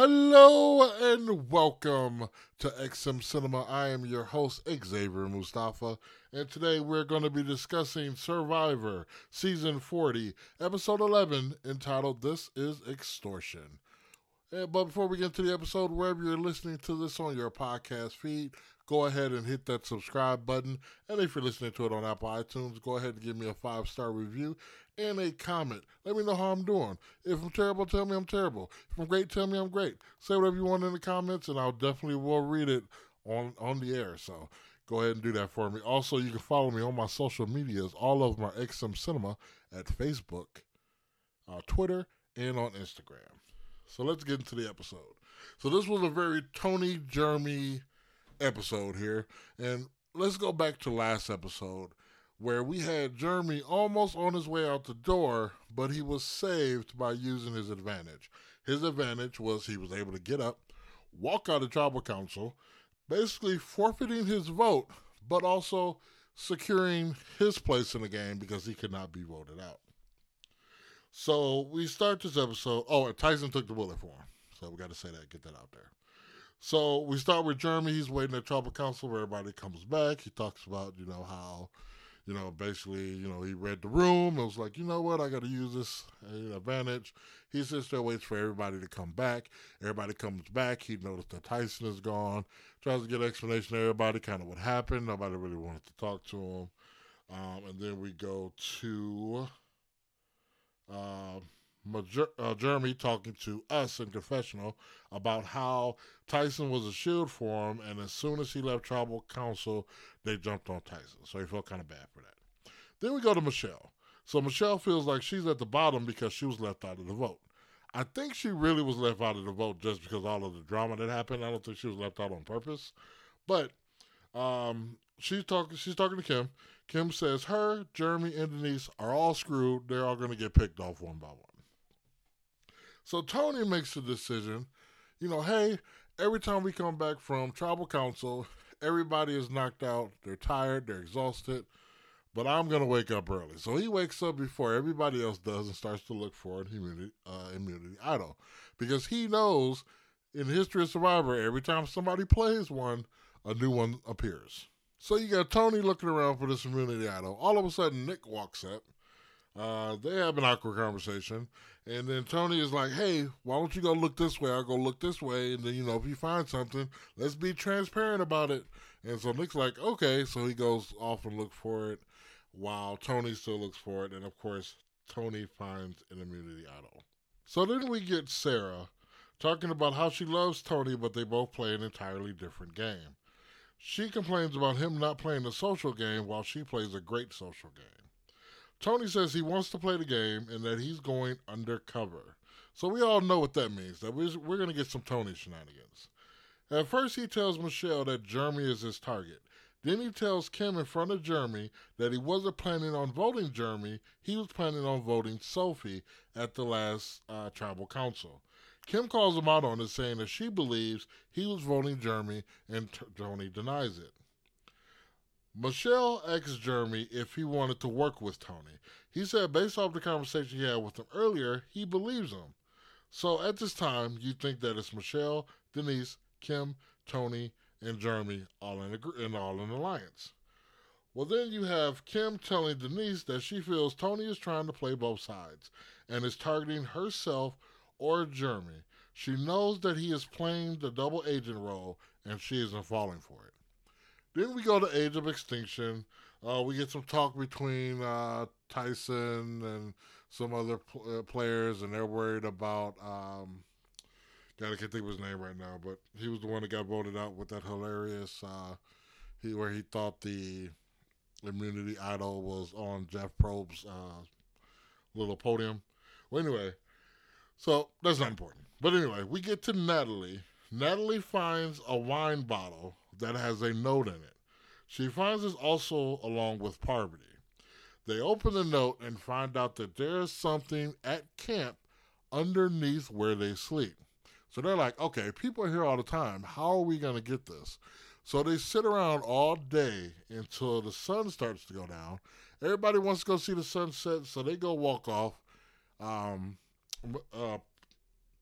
Hello and welcome to XM Cinema. I am your host, Xavier Mustafa, and today we're going to be discussing Survivor Season 40, Episode 11, entitled This is Extortion. And, but before we get to the episode, wherever you're listening to this on your podcast feed, go ahead and hit that subscribe button. And if you're listening to it on Apple iTunes, go ahead and give me a five star review and a comment. Let me know how I'm doing. If I'm terrible, tell me I'm terrible. If I'm great, tell me I'm great. Say whatever you want in the comments, and I'll definitely will read it on on the air. So go ahead and do that for me. Also, you can follow me on my social medias, all of my XM Cinema at Facebook, uh, Twitter, and on Instagram. So let's get into the episode. So this was a very Tony Jeremy episode here, and let's go back to last episode where we had Jeremy almost on his way out the door, but he was saved by using his advantage. His advantage was he was able to get up, walk out of tribal council, basically forfeiting his vote, but also securing his place in the game because he could not be voted out. So we start this episode. Oh, Tyson took the bullet for him. So we got to say that, get that out there. So we start with Jeremy. He's waiting at tribal council where everybody comes back. He talks about, you know, how, you know, basically, you know, he read the room. It was like, you know what, I got to use this advantage. He sits there, waits for everybody to come back. Everybody comes back. He noticed that Tyson is gone. Tries to get an explanation to everybody, kind of what happened. Nobody really wanted to talk to him. Um, and then we go to uh, uh, Jeremy talking to us in confessional about how Tyson was a shield for him, and as soon as he left tribal council, they jumped on Tyson. So he felt kind of bad for that. Then we go to Michelle. So Michelle feels like she's at the bottom because she was left out of the vote. I think she really was left out of the vote just because all of the drama that happened. I don't think she was left out on purpose. But um, she's talking. She's talking to Kim. Kim says her, Jeremy, and Denise are all screwed. They're all going to get picked off one by one. So Tony makes the decision. You know, hey, every time we come back from tribal council, everybody is knocked out. They're tired. They're exhausted. But I'm going to wake up early. So he wakes up before everybody else does and starts to look for an immunity, uh, immunity idol. Because he knows in History of Survivor, every time somebody plays one, a new one appears. So you got Tony looking around for this immunity idol. All of a sudden, Nick walks up. Uh, they have an awkward conversation, and then Tony is like, "Hey, why don't you go look this way? I'll go look this way, and then you know if you find something, let's be transparent about it." And so Nick's like, "Okay," so he goes off and look for it, while Tony still looks for it, and of course Tony finds an immunity idol. So then we get Sarah talking about how she loves Tony, but they both play an entirely different game. She complains about him not playing the social game while she plays a great social game. Tony says he wants to play the game and that he's going undercover. So we all know what that means, that we're, we're going to get some Tony shenanigans. At first, he tells Michelle that Jeremy is his target. Then he tells Kim in front of Jeremy that he wasn't planning on voting Jeremy, he was planning on voting Sophie at the last uh, tribal council. Kim calls him out on it, saying that she believes he was voting Jeremy and Tony denies it. Michelle asks Jeremy if he wanted to work with Tony. He said, based off the conversation he had with him earlier, he believes him. So at this time, you think that it's Michelle, Denise, Kim, Tony, and Jeremy all in, a, in all in alliance. Well, then you have Kim telling Denise that she feels Tony is trying to play both sides and is targeting herself or Jeremy. She knows that he is playing the double agent role and she isn't falling for it. Then we go to Edge of Extinction. Uh, we get some talk between uh, Tyson and some other pl- uh, players, and they're worried about. Um, God, I can't think of his name right now, but he was the one that got voted out with that hilarious. Uh, he where he thought the immunity idol was on Jeff Probst's uh, little podium. Well, anyway, so that's not important. But anyway, we get to Natalie. Natalie finds a wine bottle that has a note in it. She finds this also along with Parvati. They open the note and find out that there's something at camp underneath where they sleep. So they're like, okay, people are here all the time. How are we going to get this? So they sit around all day until the sun starts to go down. Everybody wants to go see the sunset, so they go walk off. Um, uh,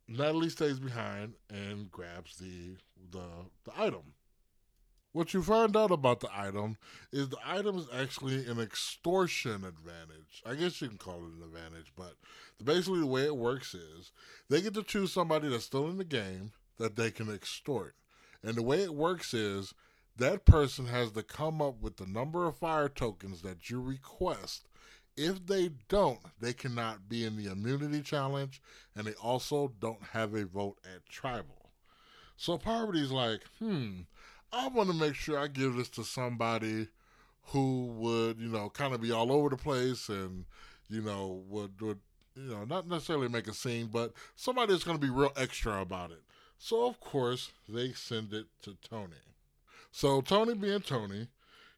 Natalie stays behind and grabs the the the item. What you find out about the item is the item is actually an extortion advantage. I guess you can call it an advantage, but basically the way it works is they get to choose somebody that's still in the game that they can extort. And the way it works is that person has to come up with the number of fire tokens that you request. If they don't, they cannot be in the immunity challenge, and they also don't have a vote at tribal. So Parvati's like, hmm, I want to make sure I give this to somebody who would, you know, kind of be all over the place and, you know, would, would you know, not necessarily make a scene, but somebody that's going to be real extra about it. So, of course, they send it to Tony. So, Tony being Tony,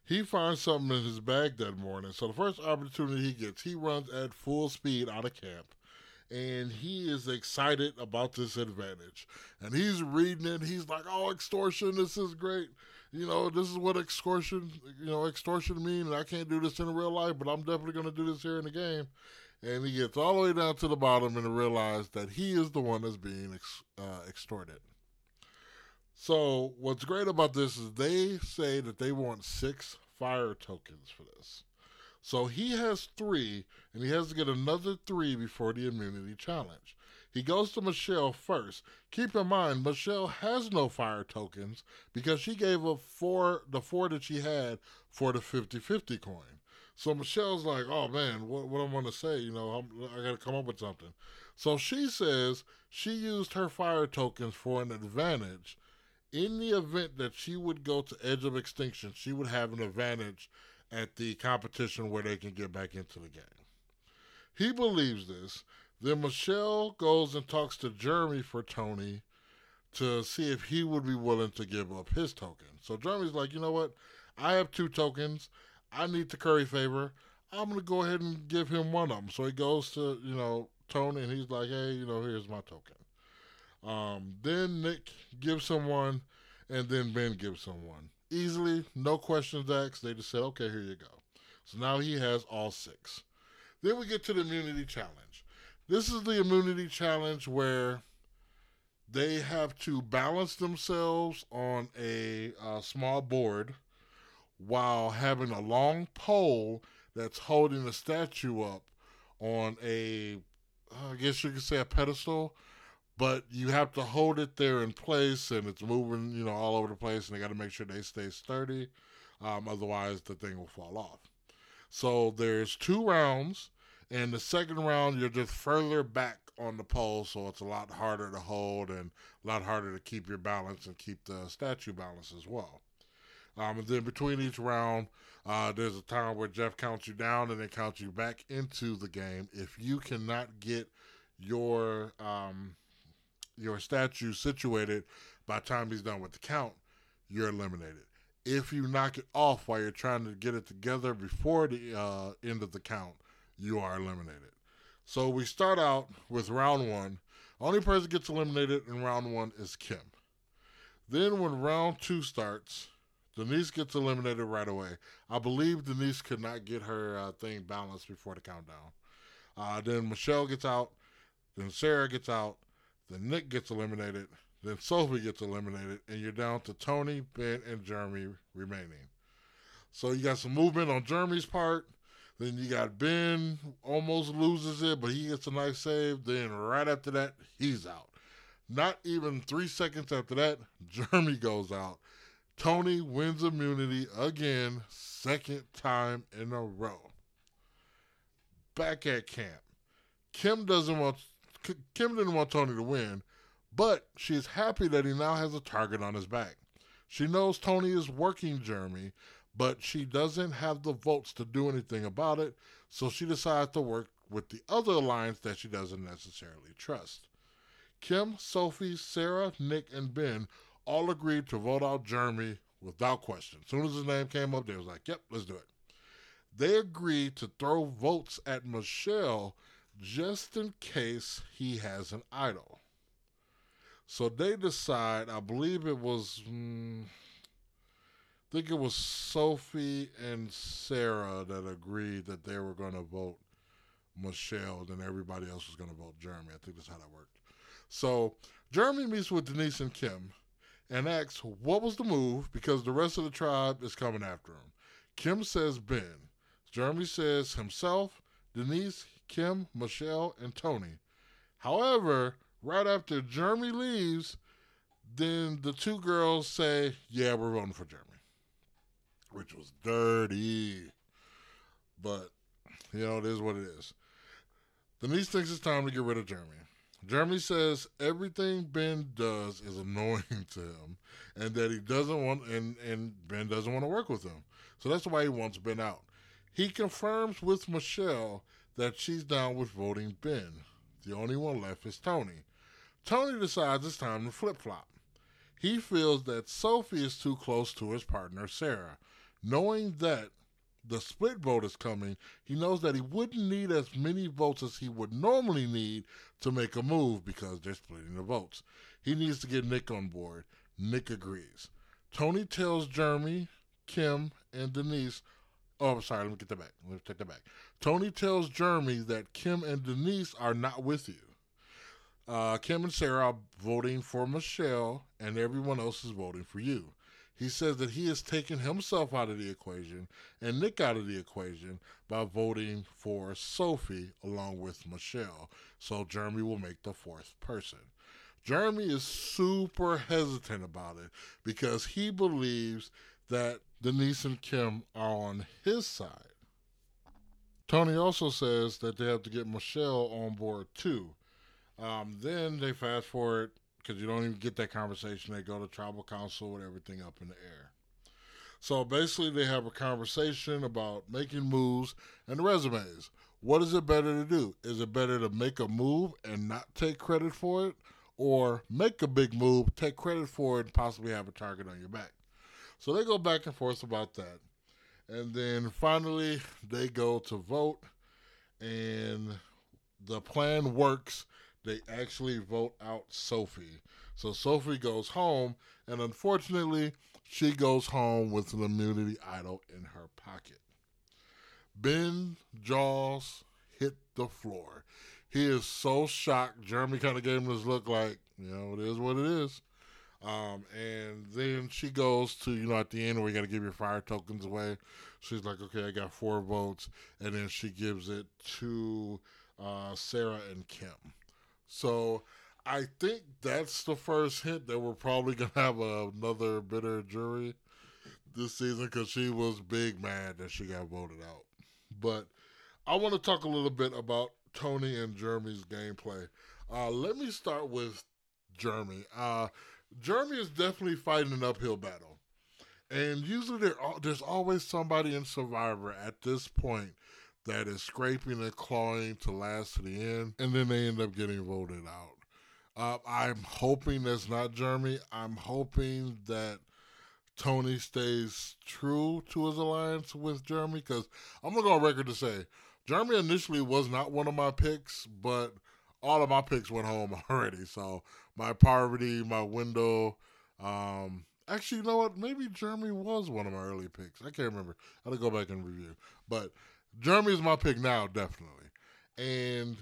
he finds something in his bag that morning. So, the first opportunity he gets, he runs at full speed out of camp and he is excited about this advantage. And he's reading it. He's like, "Oh, extortion! This is great. You know, this is what extortion, you know, extortion mean. And I can't do this in real life, but I'm definitely going to do this here in the game." And he gets all the way down to the bottom and realizes that he is the one that's being ex- uh, extorted. So what's great about this is they say that they want six fire tokens for this. So he has three, and he has to get another three before the immunity challenge. He goes to Michelle first. Keep in mind, Michelle has no fire tokens because she gave up four, the four that she had for the 50 50 coin. So Michelle's like, oh man, what, what I'm going to say? You know, I'm, I got to come up with something. So she says she used her fire tokens for an advantage. In the event that she would go to Edge of Extinction, she would have an advantage at the competition where they can get back into the game. He believes this. Then Michelle goes and talks to Jeremy for Tony to see if he would be willing to give up his token. So Jeremy's like, you know what? I have two tokens. I need to curry favor. I'm gonna go ahead and give him one of them. So he goes to you know Tony and he's like, hey, you know, here's my token. Um, then Nick gives him one, and then Ben gives him one easily, no questions asked. They just said, okay, here you go. So now he has all six. Then we get to the immunity challenge. This is the immunity challenge where they have to balance themselves on a uh, small board while having a long pole that's holding the statue up on a, I guess you could say a pedestal but you have to hold it there in place and it's moving, you know, all over the place and they got to make sure they stay sturdy. Um, otherwise, the thing will fall off. So there's two rounds, and the second round you're just further back on the pole, so it's a lot harder to hold and a lot harder to keep your balance and keep the statue balance as well. Um, and then between each round, uh, there's a time where Jeff counts you down and then counts you back into the game. If you cannot get your um, your statue situated by time he's done with the count, you're eliminated. If you knock it off while you're trying to get it together before the uh, end of the count, you are eliminated. So we start out with round one. Only person gets eliminated in round one is Kim. Then when round two starts, Denise gets eliminated right away. I believe Denise could not get her uh, thing balanced before the countdown. Uh, then Michelle gets out. Then Sarah gets out. Then Nick gets eliminated. Then Sophie gets eliminated, and you're down to Tony, Ben, and Jeremy remaining. So you got some movement on Jeremy's part. Then you got Ben almost loses it, but he gets a nice save. Then right after that, he's out. Not even three seconds after that, Jeremy goes out. Tony wins immunity again, second time in a row. Back at camp, Kim doesn't want Kim didn't want Tony to win, but she is happy that he now has a target on his back. She knows Tony is working Jeremy, but she doesn't have the votes to do anything about it, so she decides to work with the other alliance that she doesn't necessarily trust. Kim, Sophie, Sarah, Nick, and Ben all agreed to vote out Jeremy without question. As soon as his name came up, they was like, yep, let's do it. They agreed to throw votes at Michelle just in case he has an idol. So they decide, I believe it was, mm, I think it was Sophie and Sarah that agreed that they were going to vote Michelle, then everybody else was going to vote Jeremy. I think that's how that worked. So Jeremy meets with Denise and Kim and asks what was the move because the rest of the tribe is coming after him. Kim says Ben. Jeremy says himself, Denise, Kim, Michelle, and Tony. However, right after Jeremy leaves, then the two girls say, Yeah, we're voting for Jeremy. Which was dirty. But, you know, it is what it is. Denise thinks it's time to get rid of Jeremy. Jeremy says everything Ben does is annoying to him and that he doesn't want and, and Ben doesn't want to work with him. So that's why he wants Ben out. He confirms with Michelle that she's down with voting Ben. The only one left is Tony. Tony decides it's time to flip flop. He feels that Sophie is too close to his partner Sarah. Knowing that the split vote is coming, he knows that he wouldn't need as many votes as he would normally need to make a move because they're splitting the votes. He needs to get Nick on board. Nick agrees. Tony tells Jeremy, Kim, and Denise. Oh, I'm sorry. Let me get that back. Let me take that back. Tony tells Jeremy that Kim and Denise are not with you. Uh, Kim and Sarah are voting for Michelle, and everyone else is voting for you. He says that he has taken himself out of the equation and Nick out of the equation by voting for Sophie along with Michelle. So Jeremy will make the fourth person. Jeremy is super hesitant about it because he believes that Denise and Kim are on his side. Tony also says that they have to get Michelle on board too. Um, then they fast forward because you don't even get that conversation. They go to tribal council with everything up in the air. So basically, they have a conversation about making moves and resumes. What is it better to do? Is it better to make a move and not take credit for it, or make a big move, take credit for it, and possibly have a target on your back? So they go back and forth about that. And then finally, they go to vote, and the plan works they actually vote out Sophie. So Sophie goes home, and unfortunately, she goes home with an immunity idol in her pocket. Ben Jaws hit the floor. He is so shocked. Jeremy kind of gave him this look like, you know, it is what it is. Um, and then she goes to, you know, at the end where you got to give your fire tokens away. She's like, okay, I got four votes. And then she gives it to uh, Sarah and Kim. So I think that's the first hint that we're probably gonna have another bitter jury this season because she was big mad that she got voted out. But I want to talk a little bit about Tony and Jeremy's gameplay. Uh, let me start with Jeremy. Uh, Jeremy is definitely fighting an uphill battle. And usually there, there's always somebody in Survivor at this point that is scraping and clawing to last to the end, and then they end up getting voted out. Uh, I'm hoping that's not Jeremy. I'm hoping that Tony stays true to his alliance with Jeremy because I'm gonna go on record to say Jeremy initially was not one of my picks, but all of my picks went home already. So my Parvati, my Wendell. Um, actually, you know what? Maybe Jeremy was one of my early picks. I can't remember. I had to go back and review. But Jeremy is my pick now, definitely. And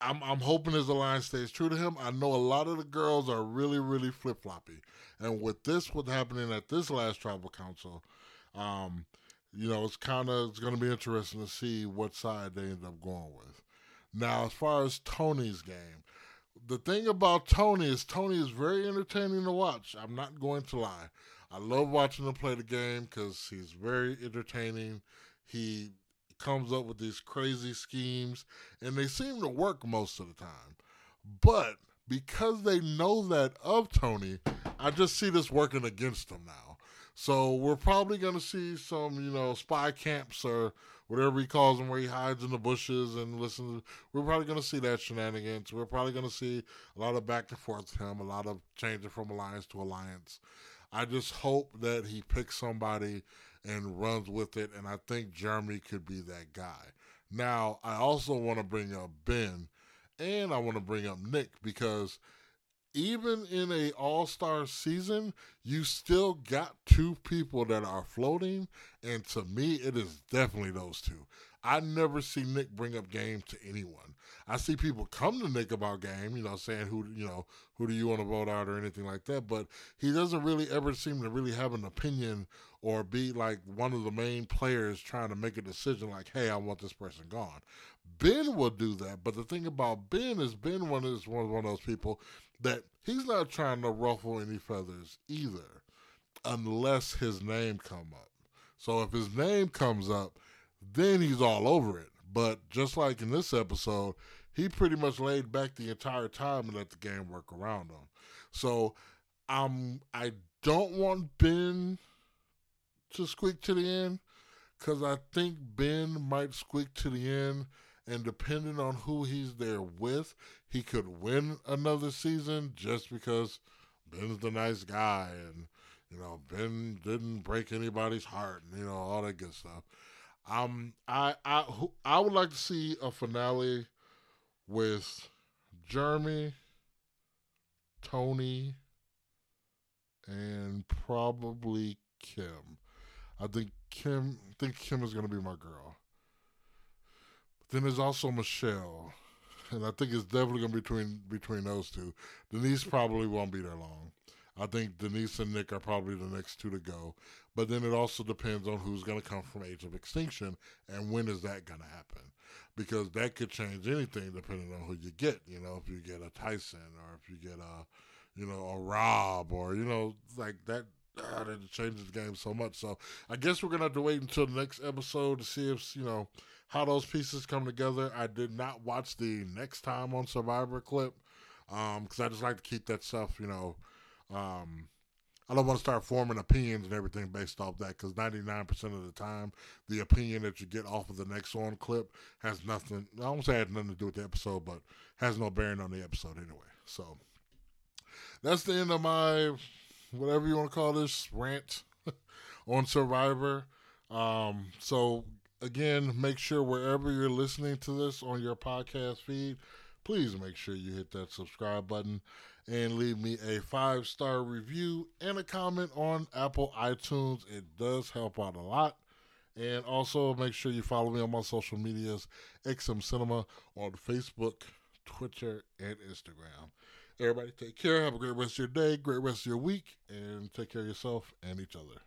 I'm I'm hoping his alliance stays true to him. I know a lot of the girls are really, really flip floppy. And with this what's happening at this last tribal council, um, you know, it's kinda it's gonna be interesting to see what side they end up going with. Now, as far as Tony's game, the thing about Tony is Tony is very entertaining to watch. I'm not going to lie. I love watching him play the game because he's very entertaining. He comes up with these crazy schemes, and they seem to work most of the time. But because they know that of Tony, I just see this working against him now. So we're probably going to see some, you know, spy camps or whatever he calls them, where he hides in the bushes and listens. We're probably going to see that shenanigans. We're probably going to see a lot of back and forth with him, a lot of changing from alliance to alliance. I just hope that he picks somebody and runs with it. And I think Jeremy could be that guy. Now, I also want to bring up Ben and I want to bring up Nick because even in a all-star season, you still got two people that are floating, and to me, it is definitely those two. I never see Nick bring up game to anyone. I see people come to Nick about game, you know, saying who you know who do you want to vote out or anything like that. But he doesn't really ever seem to really have an opinion or be like one of the main players trying to make a decision like, hey, I want this person gone. Ben will do that, but the thing about Ben is Ben one is one of those people that he's not trying to ruffle any feathers either, unless his name come up. So if his name comes up, then he's all over it. But just like in this episode, he pretty much laid back the entire time and let the game work around him. So I'm I don't want Ben to squeak to the end because I think Ben might squeak to the end. And depending on who he's there with, he could win another season just because Ben's the nice guy and, you know, Ben didn't break anybody's heart and, you know, all that good stuff. Um, I I I would like to see a finale with Jeremy, Tony, and probably Kim. I think Kim. I think Kim is to be my girl. Then there's also Michelle, and I think it's definitely going to be between between those two. Denise probably won't be there long. I think Denise and Nick are probably the next two to go. But then it also depends on who's going to come from Edge of Extinction and when is that going to happen. Because that could change anything depending on who you get. You know, if you get a Tyson or if you get a, you know, a Rob or, you know, like that. Uh, that changes the game so much. So I guess we're gonna have to wait until the next episode to see if you know how those pieces come together. I did not watch the next time on Survivor clip because um, I just like to keep that stuff, you know, um, I don't want to start forming opinions and everything based off that because 99% of the time, the opinion that you get off of the next on clip has nothing, I won't say it had nothing to do with the episode, but has no bearing on the episode anyway. So that's the end of my, whatever you want to call this, rant on Survivor. Um, so again, make sure wherever you're listening to this on your podcast feed, please make sure you hit that subscribe button and leave me a five star review and a comment on Apple iTunes. It does help out a lot. And also make sure you follow me on my social medias, XM Cinema on Facebook, Twitter, and Instagram. Everybody take care. Have a great rest of your day, great rest of your week, and take care of yourself and each other.